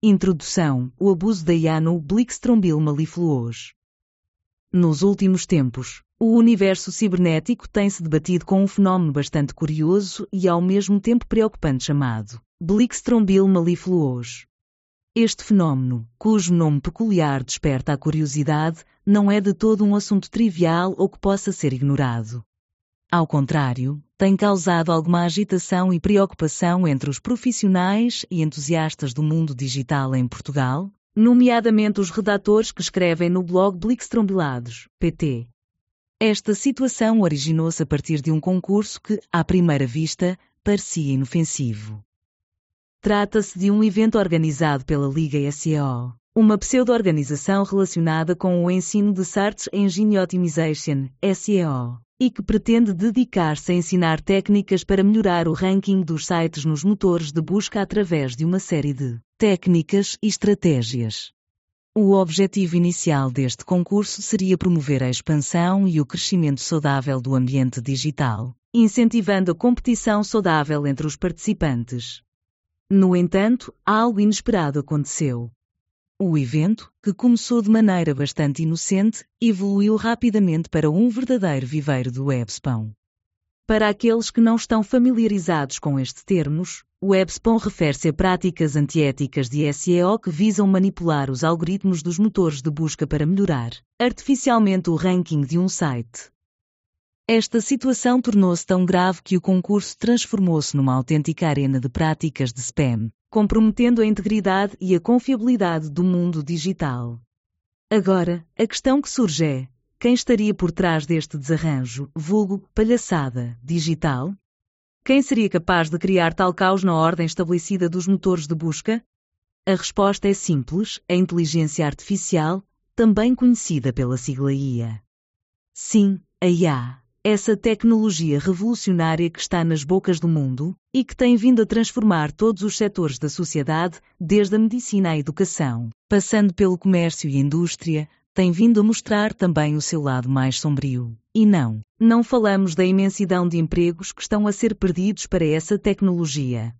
Introdução: O abuso da IA no Blixtrombil Malifluos. Nos últimos tempos, o universo cibernético tem-se debatido com um fenómeno bastante curioso e ao mesmo tempo preocupante chamado Blixtrombil Malifluos. Este fenómeno, cujo nome peculiar desperta a curiosidade, não é de todo um assunto trivial ou que possa ser ignorado. Ao contrário, tem causado alguma agitação e preocupação entre os profissionais e entusiastas do mundo digital em Portugal, nomeadamente os redatores que escrevem no blog Blixtrombilados, PT. Esta situação originou-se a partir de um concurso que, à primeira vista, parecia inofensivo. Trata-se de um evento organizado pela Liga SEO, uma pseudo-organização relacionada com o ensino de Search Engine Optimization, SEO e que pretende dedicar-se a ensinar técnicas para melhorar o ranking dos sites nos motores de busca através de uma série de técnicas e estratégias. O objetivo inicial deste concurso seria promover a expansão e o crescimento saudável do ambiente digital, incentivando a competição saudável entre os participantes. No entanto, algo inesperado aconteceu. O evento, que começou de maneira bastante inocente, evoluiu rapidamente para um verdadeiro viveiro do webspam. Para aqueles que não estão familiarizados com estes termos, o webspam refere-se a práticas antiéticas de SEO que visam manipular os algoritmos dos motores de busca para melhorar artificialmente o ranking de um site. Esta situação tornou-se tão grave que o concurso transformou-se numa autêntica arena de práticas de spam, comprometendo a integridade e a confiabilidade do mundo digital. Agora, a questão que surge é: quem estaria por trás deste desarranjo, vulgo, palhaçada, digital? Quem seria capaz de criar tal caos na ordem estabelecida dos motores de busca? A resposta é simples: a inteligência artificial, também conhecida pela sigla IA. Sim, a IA essa tecnologia revolucionária que está nas bocas do mundo e que tem vindo a transformar todos os setores da sociedade, desde a medicina à educação, passando pelo comércio e indústria, tem vindo a mostrar também o seu lado mais sombrio. E não, não falamos da imensidão de empregos que estão a ser perdidos para essa tecnologia.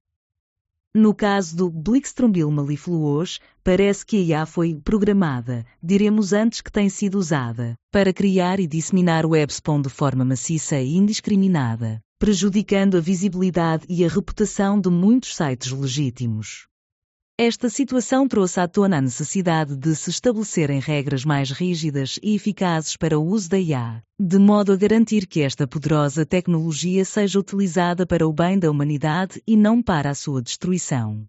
No caso do Blixtrombil Malifluos, parece que a IA foi programada, diremos antes que tem sido usada, para criar e disseminar o webspam de forma maciça e indiscriminada, prejudicando a visibilidade e a reputação de muitos sites legítimos. Esta situação trouxe à tona a necessidade de se estabelecerem regras mais rígidas e eficazes para o uso da IA, de modo a garantir que esta poderosa tecnologia seja utilizada para o bem da humanidade e não para a sua destruição.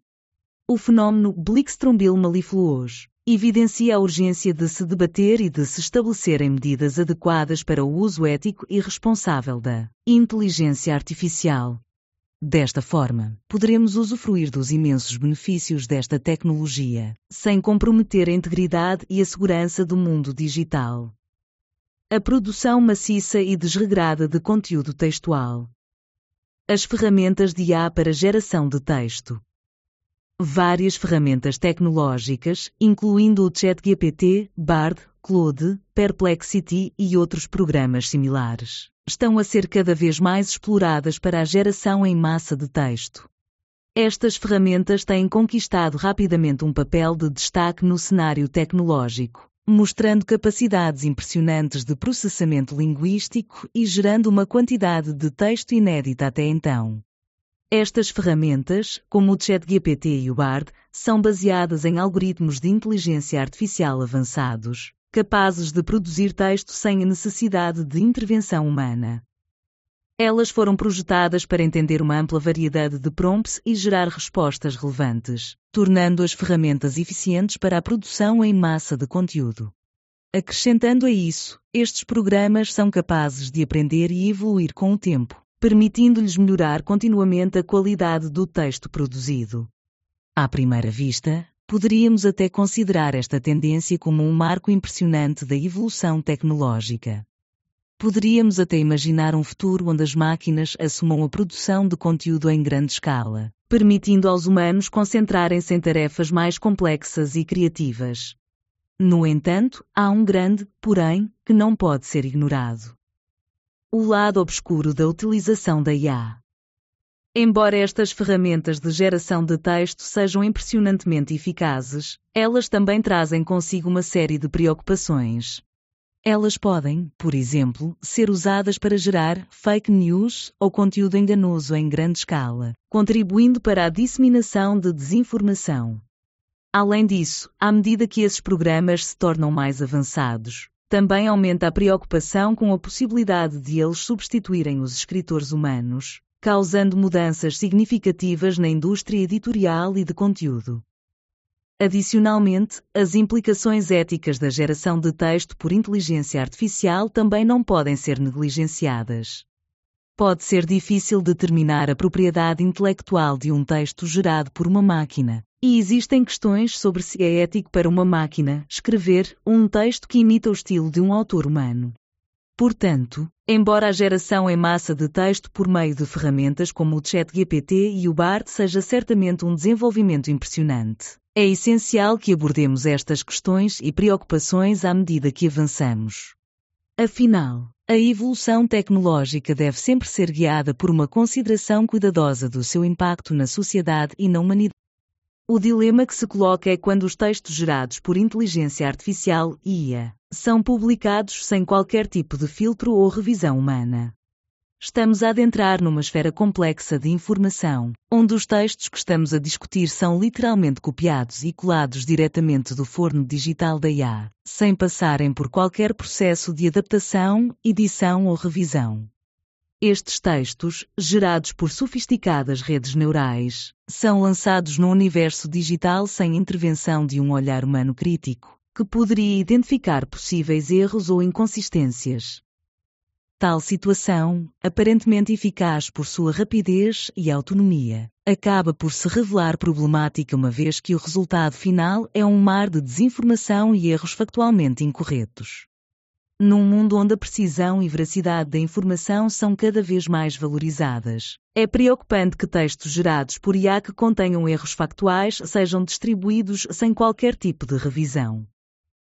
O fenómeno Blixtrombil Malifluos evidencia a urgência de se debater e de se estabelecerem medidas adequadas para o uso ético e responsável da inteligência artificial, Desta forma, poderemos usufruir dos imensos benefícios desta tecnologia, sem comprometer a integridade e a segurança do mundo digital. A produção maciça e desregrada de conteúdo textual. As ferramentas de IA para geração de texto. Várias ferramentas tecnológicas, incluindo o ChatGPT, Bard, Claude, Perplexity e outros programas similares estão a ser cada vez mais exploradas para a geração em massa de texto. Estas ferramentas têm conquistado rapidamente um papel de destaque no cenário tecnológico, mostrando capacidades impressionantes de processamento linguístico e gerando uma quantidade de texto inédita até então. Estas ferramentas, como o ChatGPT e o Bard, são baseadas em algoritmos de inteligência artificial avançados, capazes de produzir texto sem a necessidade de intervenção humana. Elas foram projetadas para entender uma ampla variedade de prompts e gerar respostas relevantes, tornando as ferramentas eficientes para a produção em massa de conteúdo. Acrescentando a isso, estes programas são capazes de aprender e evoluir com o tempo, permitindo-lhes melhorar continuamente a qualidade do texto produzido. À primeira vista, Poderíamos até considerar esta tendência como um marco impressionante da evolução tecnológica. Poderíamos até imaginar um futuro onde as máquinas assumam a produção de conteúdo em grande escala, permitindo aos humanos concentrarem-se em tarefas mais complexas e criativas. No entanto, há um grande, porém, que não pode ser ignorado. O lado obscuro da utilização da IA. Embora estas ferramentas de geração de texto sejam impressionantemente eficazes, elas também trazem consigo uma série de preocupações. Elas podem, por exemplo, ser usadas para gerar fake news ou conteúdo enganoso em grande escala, contribuindo para a disseminação de desinformação. Além disso, à medida que esses programas se tornam mais avançados, também aumenta a preocupação com a possibilidade de eles substituírem os escritores humanos, causando mudanças significativas na indústria editorial e de conteúdo. Adicionalmente, as implicações éticas da geração de texto por inteligência artificial também não podem ser negligenciadas. Pode ser difícil determinar a propriedade intelectual de um texto gerado por uma máquina, e existem questões sobre se é ético para uma máquina escrever um texto que imita o estilo de um autor humano. Portanto, embora a geração em massa de texto por meio de ferramentas como o ChatGPT e o BART seja certamente um desenvolvimento impressionante, é essencial que abordemos estas questões e preocupações à medida que avançamos. Afinal, a evolução tecnológica deve sempre ser guiada por uma consideração cuidadosa do seu impacto na sociedade e na humanidade. O dilema que se coloca é quando os textos gerados por inteligência artificial IA são publicados sem qualquer tipo de filtro ou revisão humana. Estamos a adentrar numa esfera complexa de informação, onde os textos que estamos a discutir são literalmente copiados e colados diretamente do forno digital da IA, sem passarem por qualquer processo de adaptação, edição ou revisão. Estes textos, gerados por sofisticadas redes neurais, são lançados no universo digital sem intervenção de um olhar humano crítico, que poderia identificar possíveis erros ou inconsistências. Tal situação, aparentemente eficaz por sua rapidez e autonomia, acaba por se revelar problemática uma vez que o resultado final é um mar de desinformação e erros factualmente incorretos. Num mundo onde a precisão e veracidade da informação são cada vez mais valorizadas, é preocupante que textos gerados por IA que contenham erros factuais sejam distribuídos sem qualquer tipo de revisão.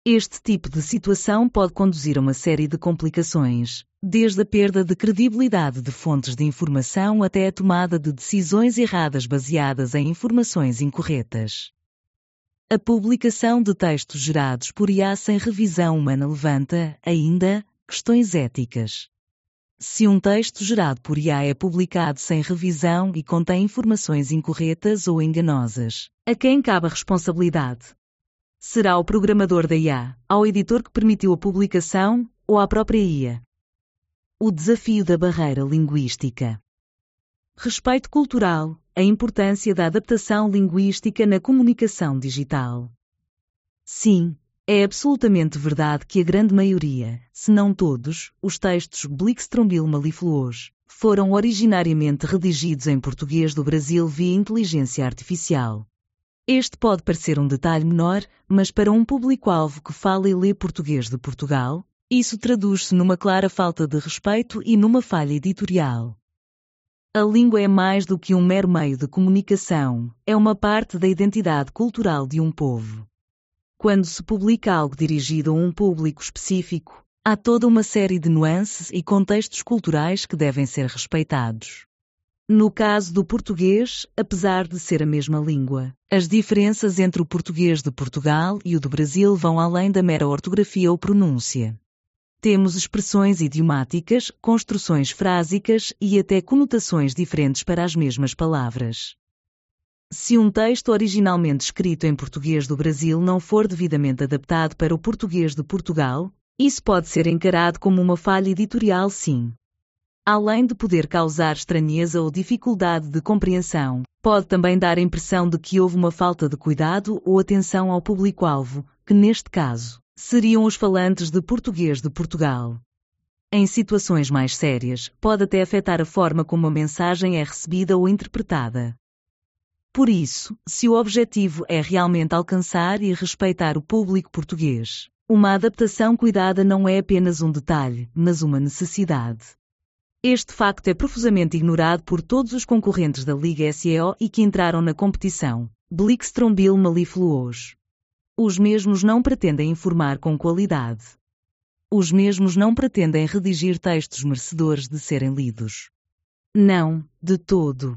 Este tipo de situação pode conduzir a uma série de complicações, desde a perda de credibilidade de fontes de informação até a tomada de decisões erradas baseadas em informações incorretas. A publicação de textos gerados por IA sem revisão humana levanta, ainda, questões éticas. Se um texto gerado por IA é publicado sem revisão e contém informações incorretas ou enganosas, a quem cabe a responsabilidade? Será o programador da IA, ao editor que permitiu a publicação ou à própria IA? O desafio da barreira linguística. Respeito cultural, a importância da adaptação linguística na comunicação digital. Sim, é absolutamente verdade que a grande maioria, se não todos, os textos Blixtrombil Malifluos foram originariamente redigidos em português do Brasil via inteligência artificial. Este pode parecer um detalhe menor, mas para um público-alvo que fala e lê português de Portugal, isso traduz-se numa clara falta de respeito e numa falha editorial. A língua é mais do que um mero meio de comunicação, é uma parte da identidade cultural de um povo. Quando se publica algo dirigido a um público específico, há toda uma série de nuances e contextos culturais que devem ser respeitados. No caso do português, apesar de ser a mesma língua, as diferenças entre o português de Portugal e o do Brasil vão além da mera ortografia ou pronúncia. Temos expressões idiomáticas, construções frásicas e até conotações diferentes para as mesmas palavras. Se um texto originalmente escrito em português do Brasil não for devidamente adaptado para o português de Portugal, isso pode ser encarado como uma falha editorial, sim. Além de poder causar estranheza ou dificuldade de compreensão, pode também dar a impressão de que houve uma falta de cuidado ou atenção ao público-alvo, que neste caso seriam os falantes de português de Portugal. Em situações mais sérias, pode até afetar a forma como a mensagem é recebida ou interpretada. Por isso, se o objetivo é realmente alcançar e respeitar o público português, uma adaptação cuidada não é apenas um detalhe, mas uma necessidade. Este facto é profusamente ignorado por todos os concorrentes da Liga SEO e que entraram na competição. Blixtrombil Malifluos. Os mesmos não pretendem informar com qualidade. Os mesmos não pretendem redigir textos merecedores de serem lidos. Não, de todo.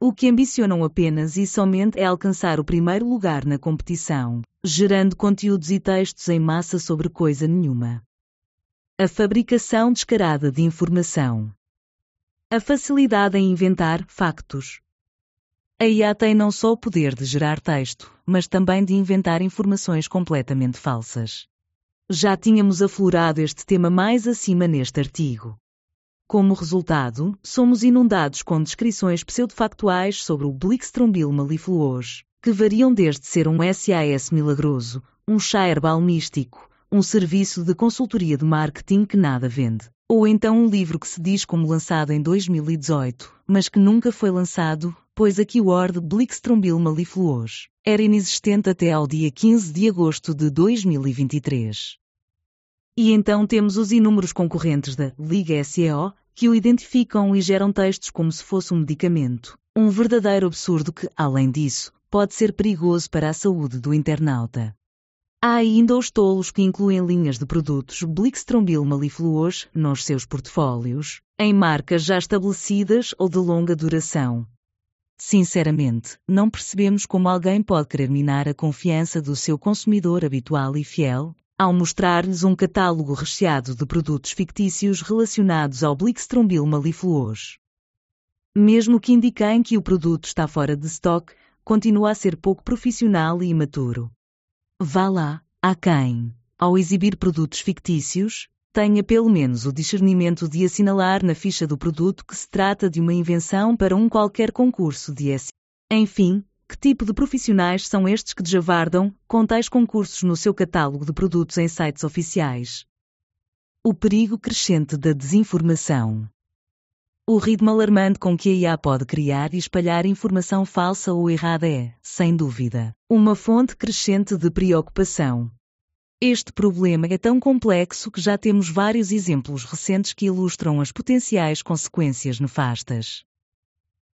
o que ambicionam apenas e somente é alcançar o primeiro lugar na competição, gerando conteúdos e textos em massa sobre coisa nenhuma. A fabricação descarada de informação. A facilidade em inventar factos. A IA tem não só o poder de gerar texto, mas também de inventar informações completamente falsas. Já tínhamos aflorado este tema mais acima neste artigo. Como resultado, somos inundados com descrições pseudofactuais sobre o Blixtrombil mellifluoso, que variam desde ser um SAS milagroso, um chá herbal místico, um serviço de consultoria de marketing que nada vende, ou então um livro que se diz como lançado em 2018, mas que nunca foi lançado, pois a keyword Blixtrombil mellifluoso era inexistente até ao dia 15 de agosto de 2023. E então temos os inúmeros concorrentes da Liga SEO, que o identificam e geram textos como se fosse um medicamento. Um verdadeiro absurdo que, além disso, pode ser perigoso para a saúde do internauta. Há ainda os tolos que incluem linhas de produtos Blixtrombil mellifluos nos seus portfólios, em marcas já estabelecidas ou de longa duração, Sinceramente, não percebemos como alguém pode querer minar a confiança do seu consumidor habitual e fiel, ao mostrar-lhes um catálogo recheado de produtos fictícios relacionados ao Blixtrombil mellifluoso. Mesmo que indiquem que o produto está fora de estoque, continua a ser pouco profissional e imaturo. Vá lá, há quem, ao exibir produtos fictícios, tenha pelo menos o discernimento de assinalar na ficha do produto que se trata de uma invenção para um qualquer concurso de S. Enfim, que tipo de profissionais são estes que desjavardam, com tais concursos no seu catálogo de produtos em sites oficiais? O perigo crescente da desinformação. O ritmo alarmante com que a IA pode criar e espalhar informação falsa ou errada é, sem dúvida, uma fonte crescente de preocupação. Este problema é tão complexo que já temos vários exemplos recentes que ilustram as potenciais consequências nefastas.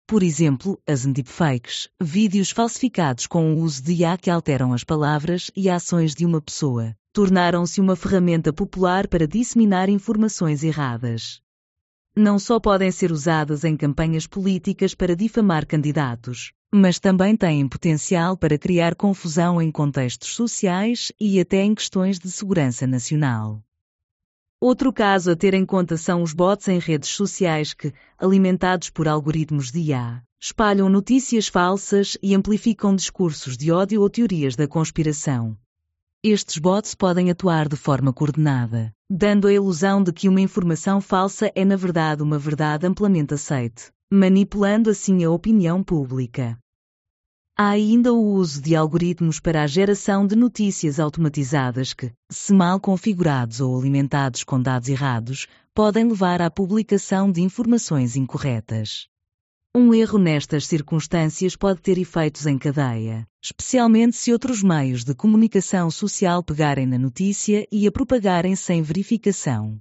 Por exemplo, as deepfakes, vídeos falsificados com o uso de IA que alteram as palavras e ações de uma pessoa, tornaram-se uma ferramenta popular para disseminar informações erradas. Não só podem ser usadas em campanhas políticas para difamar candidatos, mas também têm potencial para criar confusão em contextos sociais e até em questões de segurança nacional. Outro caso a ter em conta são os bots em redes sociais que, alimentados por algoritmos de IA, espalham notícias falsas e amplificam discursos de ódio ou teorias da conspiração. Estes bots podem atuar de forma coordenada, dando a ilusão de que uma informação falsa é na verdade uma verdade amplamente aceite, manipulando assim a opinião pública. Há ainda o uso de algoritmos para a geração de notícias automatizadas que, se mal configurados ou alimentados com dados errados, podem levar à publicação de informações incorretas. Um erro nestas circunstâncias pode ter efeitos em cadeia, especialmente se outros meios de comunicação social pegarem na notícia e a propagarem sem verificação.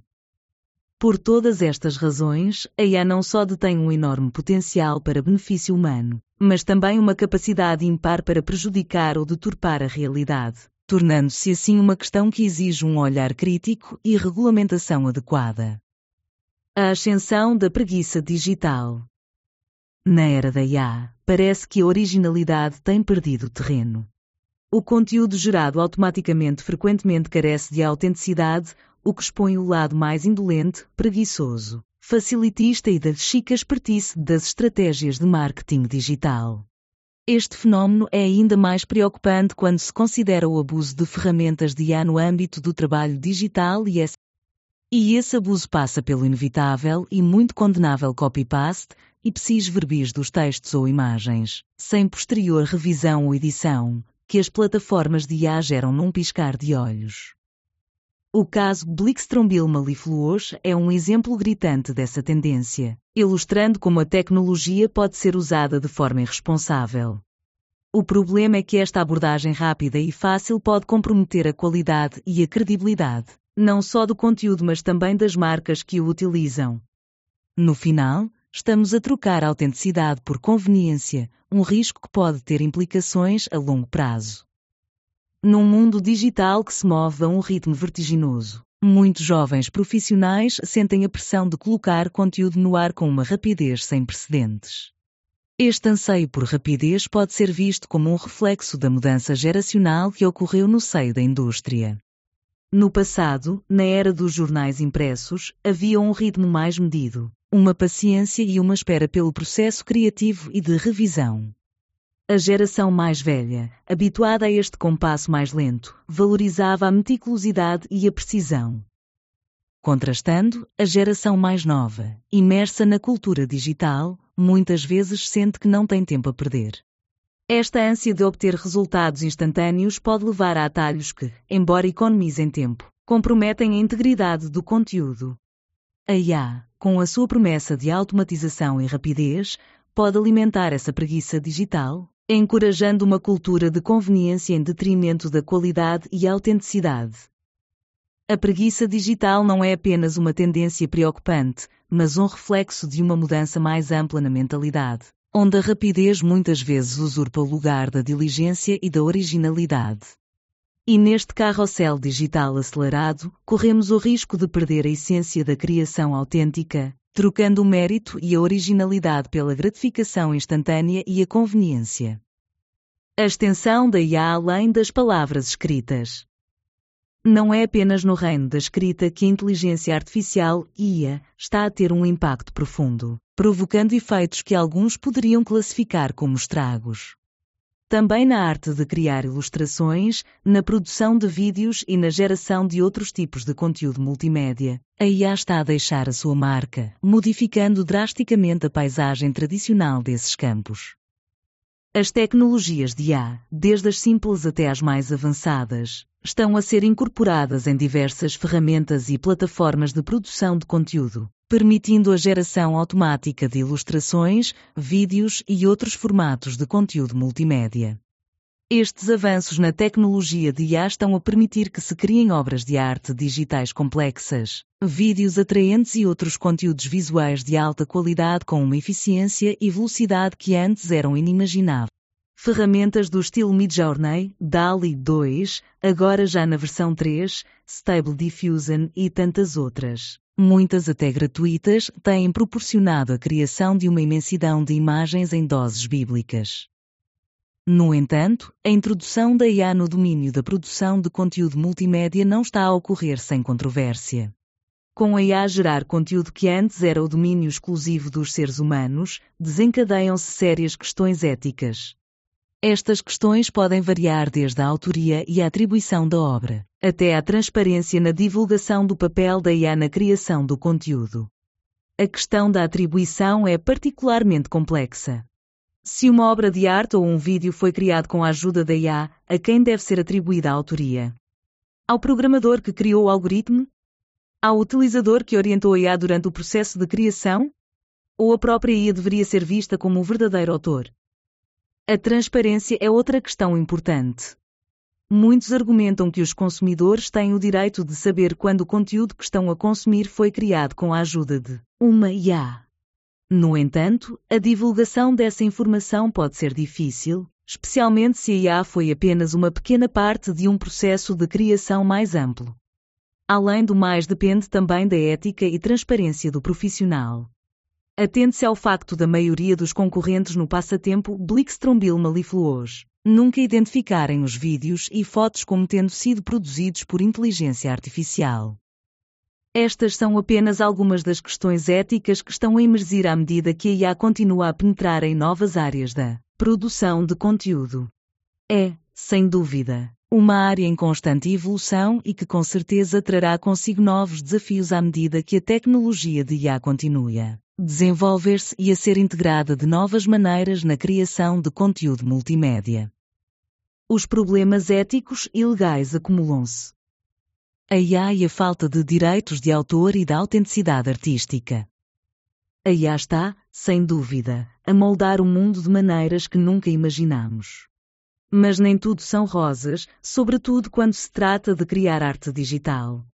Por todas estas razões, a IA não só detém um enorme potencial para benefício humano, mas também uma capacidade impar para prejudicar ou deturpar a realidade, tornando-se assim uma questão que exige um olhar crítico e regulamentação adequada. A ascensão da preguiça digital. Na era da IA, parece que a originalidade tem perdido terreno. O conteúdo gerado automaticamente frequentemente carece de autenticidade o que expõe o lado mais indolente, preguiçoso, facilitista e da chica espertice das estratégias de marketing digital. Este fenómeno é ainda mais preocupante quando se considera o abuso de ferramentas de IA no âmbito do trabalho digital e esse, e esse abuso passa pelo inevitável e muito condenável copy-paste e psis verbis dos textos ou imagens, sem posterior revisão ou edição, que as plataformas de IA geram num piscar de olhos. O caso Blixtrombil mellifluos é um exemplo gritante dessa tendência, ilustrando como a tecnologia pode ser usada de forma irresponsável. O problema é que esta abordagem rápida e fácil pode comprometer a qualidade e a credibilidade, não só do conteúdo mas também das marcas que o utilizam. No final, estamos a trocar autenticidade por conveniência, um risco que pode ter implicações a longo prazo. Num mundo digital que se move a um ritmo vertiginoso, muitos jovens profissionais sentem a pressão de colocar conteúdo no ar com uma rapidez sem precedentes. Este anseio por rapidez pode ser visto como um reflexo da mudança geracional que ocorreu no seio da indústria. No passado, na era dos jornais impressos, havia um ritmo mais medido, uma paciência e uma espera pelo processo criativo e de revisão. A geração mais velha, habituada a este compasso mais lento, valorizava a meticulosidade e a precisão. Contrastando, a geração mais nova, imersa na cultura digital, muitas vezes sente que não tem tempo a perder. Esta ânsia de obter resultados instantâneos pode levar a atalhos que, embora economizem tempo, comprometem a integridade do conteúdo. A IA, com a sua promessa de automatização e rapidez, pode alimentar essa preguiça digital, encorajando uma cultura de conveniência em detrimento da qualidade e autenticidade. A preguiça digital não é apenas uma tendência preocupante, mas um reflexo de uma mudança mais ampla na mentalidade, onde a rapidez muitas vezes usurpa o lugar da diligência e da originalidade. E neste carrossel digital acelerado, corremos o risco de perder a essência da criação autêntica, trocando o mérito e a originalidade pela gratificação instantânea e a conveniência. A extensão da IA além das palavras escritas. Não é apenas no reino da escrita que a inteligência artificial, IA, está a ter um impacto profundo, provocando efeitos que alguns poderiam classificar como estragos. Também na arte de criar ilustrações, na produção de vídeos e na geração de outros tipos de conteúdo multimédia, a IA está a deixar a sua marca, modificando drasticamente a paisagem tradicional desses campos. As tecnologias de IA, desde as simples até as mais avançadas, estão a ser incorporadas em diversas ferramentas e plataformas de produção de conteúdo, permitindo a geração automática de ilustrações, vídeos e outros formatos de conteúdo multimédia. Estes avanços na tecnologia de IA estão a permitir que se criem obras de arte digitais complexas, vídeos atraentes e outros conteúdos visuais de alta qualidade com uma eficiência e velocidade que antes eram inimagináveis. Ferramentas do estilo Midjourney, DALI 2, agora já na versão 3, Stable Diffusion e tantas outras, muitas até gratuitas, têm proporcionado a criação de uma imensidão de imagens em doses bíblicas. No entanto, a introdução da IA no domínio da produção de conteúdo multimédia não está a ocorrer sem controvérsia. Com a IA gerar conteúdo que antes era o domínio exclusivo dos seres humanos, desencadeiam-se sérias questões éticas. Estas questões podem variar desde a autoria e a atribuição da obra, até à transparência na divulgação do papel da IA na criação do conteúdo. A questão da atribuição é particularmente complexa. Se uma obra de arte ou um vídeo foi criado com a ajuda da IA, a quem deve ser atribuída a autoria? Ao programador que criou o algoritmo? Ao utilizador que orientou a IA durante o processo de criação? Ou a própria IA deveria ser vista como o verdadeiro autor? A transparência é outra questão importante. Muitos argumentam que os consumidores têm o direito de saber quando o conteúdo que estão a consumir foi criado com a ajuda de uma IA. No entanto, a divulgação dessa informação pode ser difícil, especialmente se a IA foi apenas uma pequena parte de um processo de criação mais amplo. Além do mais, depende também da ética e transparência do profissional. Atende-se ao facto da maioria dos concorrentes no passatempo Blixtrombil Malifluos nunca identificarem os vídeos e fotos como tendo sido produzidos por inteligência artificial. Estas são apenas algumas das questões éticas que estão a emergir à medida que a IA continua a penetrar em novas áreas da produção de conteúdo. É, sem dúvida, uma área em constante evolução e que com certeza trará consigo novos desafios à medida que a tecnologia de IA continue a desenvolver-se e a ser integrada de novas maneiras na criação de conteúdo multimédia. Os problemas éticos e legais acumulam-se a IA e a falta de direitos de autor e da autenticidade artística. A IA está, sem dúvida, a moldar o mundo de maneiras que nunca imaginamos. Mas nem tudo são rosas, sobretudo quando se trata de criar arte digital.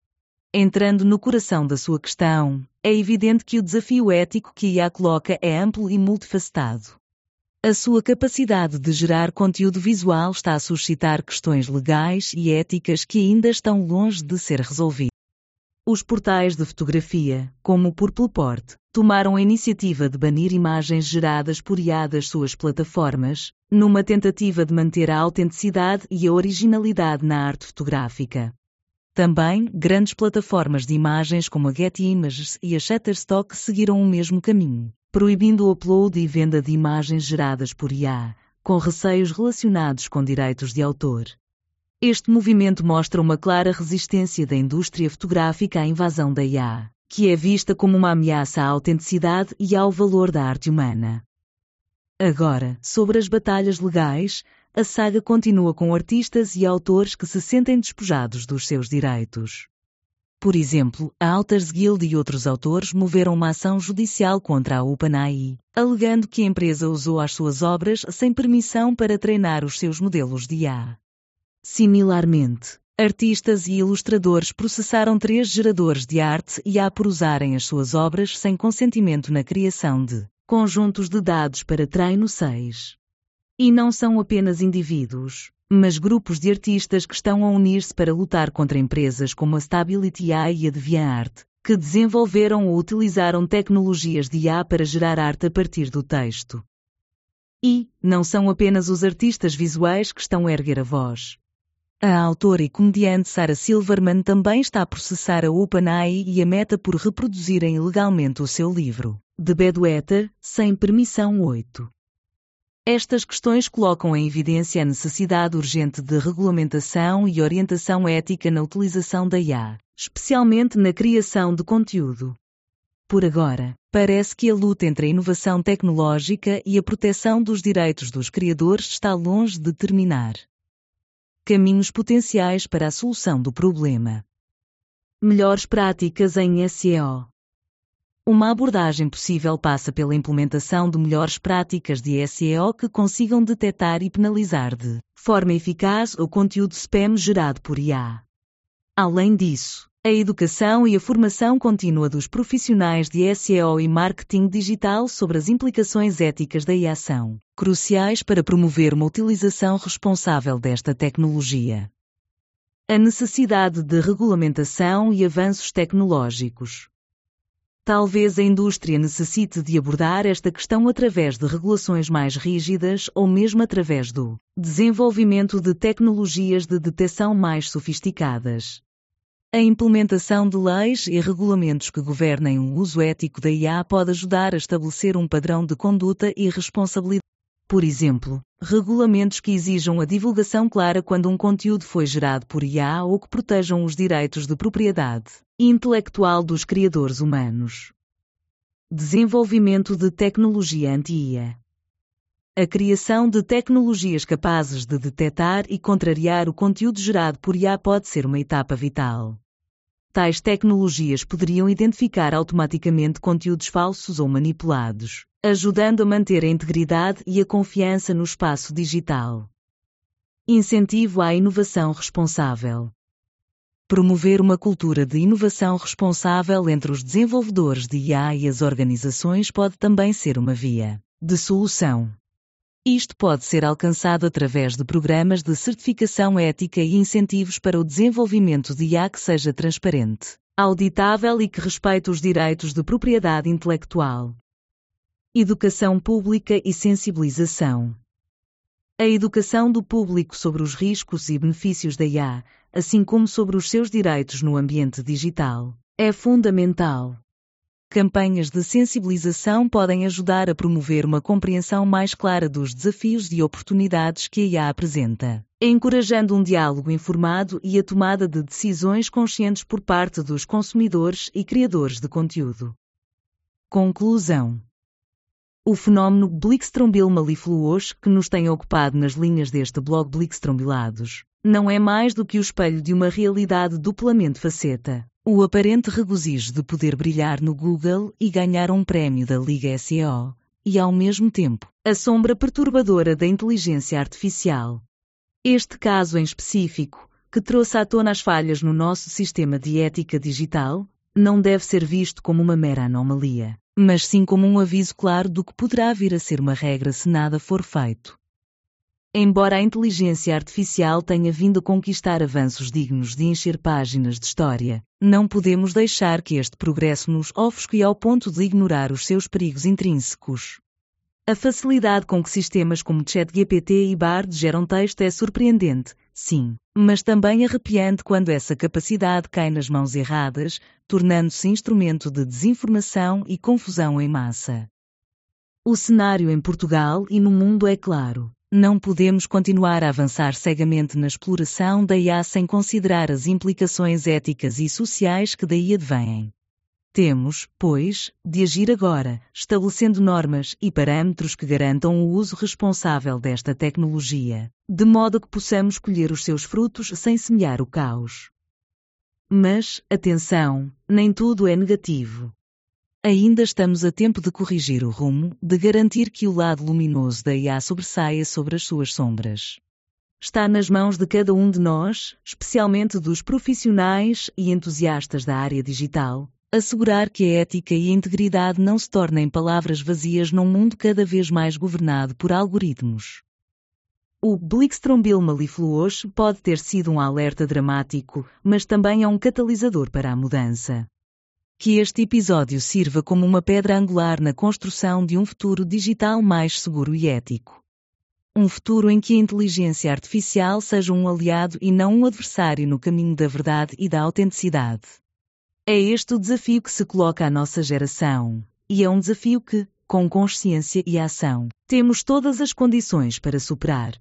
Entrando no coração da sua questão, é evidente que o desafio ético que IA coloca é amplo e multifacetado. A sua capacidade de gerar conteúdo visual está a suscitar questões legais e éticas que ainda estão longe de ser resolvidas. Os portais de fotografia, como o Purpleport, tomaram a iniciativa de banir imagens geradas por IA das suas plataformas, numa tentativa de manter a autenticidade e a originalidade na arte fotográfica. Também, grandes plataformas de imagens como a Getty Images e a Shutterstock seguiram o mesmo caminho, proibindo o upload e venda de imagens geradas por IA, com receios relacionados com direitos de autor. Este movimento mostra uma clara resistência da indústria fotográfica à invasão da IA, que é vista como uma ameaça à autenticidade e ao valor da arte humana. Agora, sobre as batalhas legais, a saga continua com artistas e autores que se sentem despojados dos seus direitos. Por exemplo, a Authors Guild e outros autores moveram uma ação judicial contra a OpenAI, alegando que a empresa usou as suas obras sem permissão para treinar os seus modelos de IA. Similarmente, artistas e ilustradores processaram três geradores de arte IA por usarem as suas obras sem consentimento na criação de conjuntos de dados para treino 6. E não são apenas indivíduos, mas grupos de artistas que estão a unir-se para lutar contra empresas como a Stability AI e a DeviantArt, que desenvolveram ou utilizaram tecnologias de IA para gerar arte a partir do texto. E, não são apenas os artistas visuais que estão a erguer a voz. A autora e comediante Sarah Silverman também está a processar a OpenAI e a Meta por reproduzirem ilegalmente o seu livro, The Bedwetter, sem permissão 8. Estas questões colocam em evidência a necessidade urgente de regulamentação e orientação ética na utilização da IA, especialmente na criação de conteúdo. Por agora, parece que a luta entre a inovação tecnológica e a proteção dos direitos dos criadores está longe de terminar. Caminhos potenciais para a solução do problema. Melhores práticas em SEO. Uma abordagem possível passa pela implementação de melhores práticas de SEO que consigam detectar e penalizar de forma eficaz o conteúdo spam gerado por IA. Além disso, a educação e a formação contínua dos profissionais de SEO e marketing digital sobre as implicações éticas da IA são cruciais para promover uma utilização responsável desta tecnologia. A necessidade de regulamentação e avanços tecnológicos. Talvez a indústria necessite de abordar esta questão através de regulações mais rígidas ou mesmo através do desenvolvimento de tecnologias de detecção mais sofisticadas. A implementação de leis e regulamentos que governem o uso ético da IA pode ajudar a estabelecer um padrão de conduta e responsabilidade. Por exemplo, regulamentos que exijam a divulgação clara quando um conteúdo foi gerado por IA ou que protejam os direitos de propriedade intelectual dos criadores humanos. Desenvolvimento de tecnologia anti-IA. A criação de tecnologias capazes de detectar e contrariar o conteúdo gerado por IA pode ser uma etapa vital. Tais tecnologias poderiam identificar automaticamente conteúdos falsos ou manipulados, ajudando a manter a integridade e a confiança no espaço digital. Incentivo à inovação responsável. Promover uma cultura de inovação responsável entre os desenvolvedores de IA e as organizações pode também ser uma via de solução. Isto pode ser alcançado através de programas de certificação ética e incentivos para o desenvolvimento de IA que seja transparente, auditável e que respeite os direitos de propriedade intelectual. Educação pública e sensibilização. A educação do público sobre os riscos e benefícios da IA, assim como sobre os seus direitos no ambiente digital, é fundamental. Campanhas de sensibilização podem ajudar a promover uma compreensão mais clara dos desafios e oportunidades que a IA apresenta, encorajando um diálogo informado e a tomada de decisões conscientes por parte dos consumidores e criadores de conteúdo. Conclusão o fenómeno Blickstrombil malifluos que nos tem ocupado nas linhas deste blog Blickstrombilados não é mais do que o espelho de uma realidade duplamente faceta. O aparente regozijo de poder brilhar no Google e ganhar um prémio da Liga SEO, e ao mesmo tempo, a sombra perturbadora da inteligência artificial. Este caso em específico, que trouxe à tona as falhas no nosso sistema de ética digital, não deve ser visto como uma mera anomalia mas sim como um aviso claro do que poderá vir a ser uma regra se nada for feito. Embora a inteligência artificial tenha vindo a conquistar avanços dignos de encher páginas de história, não podemos deixar que este progresso nos ofusque ao ponto de ignorar os seus perigos intrínsecos. A facilidade com que sistemas como ChatGPT e Bard geram texto é surpreendente, sim, mas também arrepiante quando essa capacidade cai nas mãos erradas, tornando-se instrumento de desinformação e confusão em massa. O cenário em Portugal e no mundo é claro. Não podemos continuar a avançar cegamente na exploração da IA sem considerar as implicações éticas e sociais que daí advêm. Temos, pois, de agir agora, estabelecendo normas e parâmetros que garantam o uso responsável desta tecnologia, de modo que possamos colher os seus frutos sem semear o caos. Mas, atenção, nem tudo é negativo. Ainda estamos a tempo de corrigir o rumo, de garantir que o lado luminoso da IA sobressaia sobre as suas sombras. Está nas mãos de cada um de nós, especialmente dos profissionais e entusiastas da área digital, assegurar que a ética e a integridade não se tornem palavras vazias num mundo cada vez mais governado por algoritmos. O Blixtrombil Malifluosh pode ter sido um alerta dramático, mas também é um catalisador para a mudança. Que este episódio sirva como uma pedra angular na construção de um futuro digital mais seguro e ético. Um futuro em que a inteligência artificial seja um aliado e não um adversário no caminho da verdade e da autenticidade. É este o desafio que se coloca à nossa geração, e é um desafio que, com consciência e ação, temos todas as condições para superar.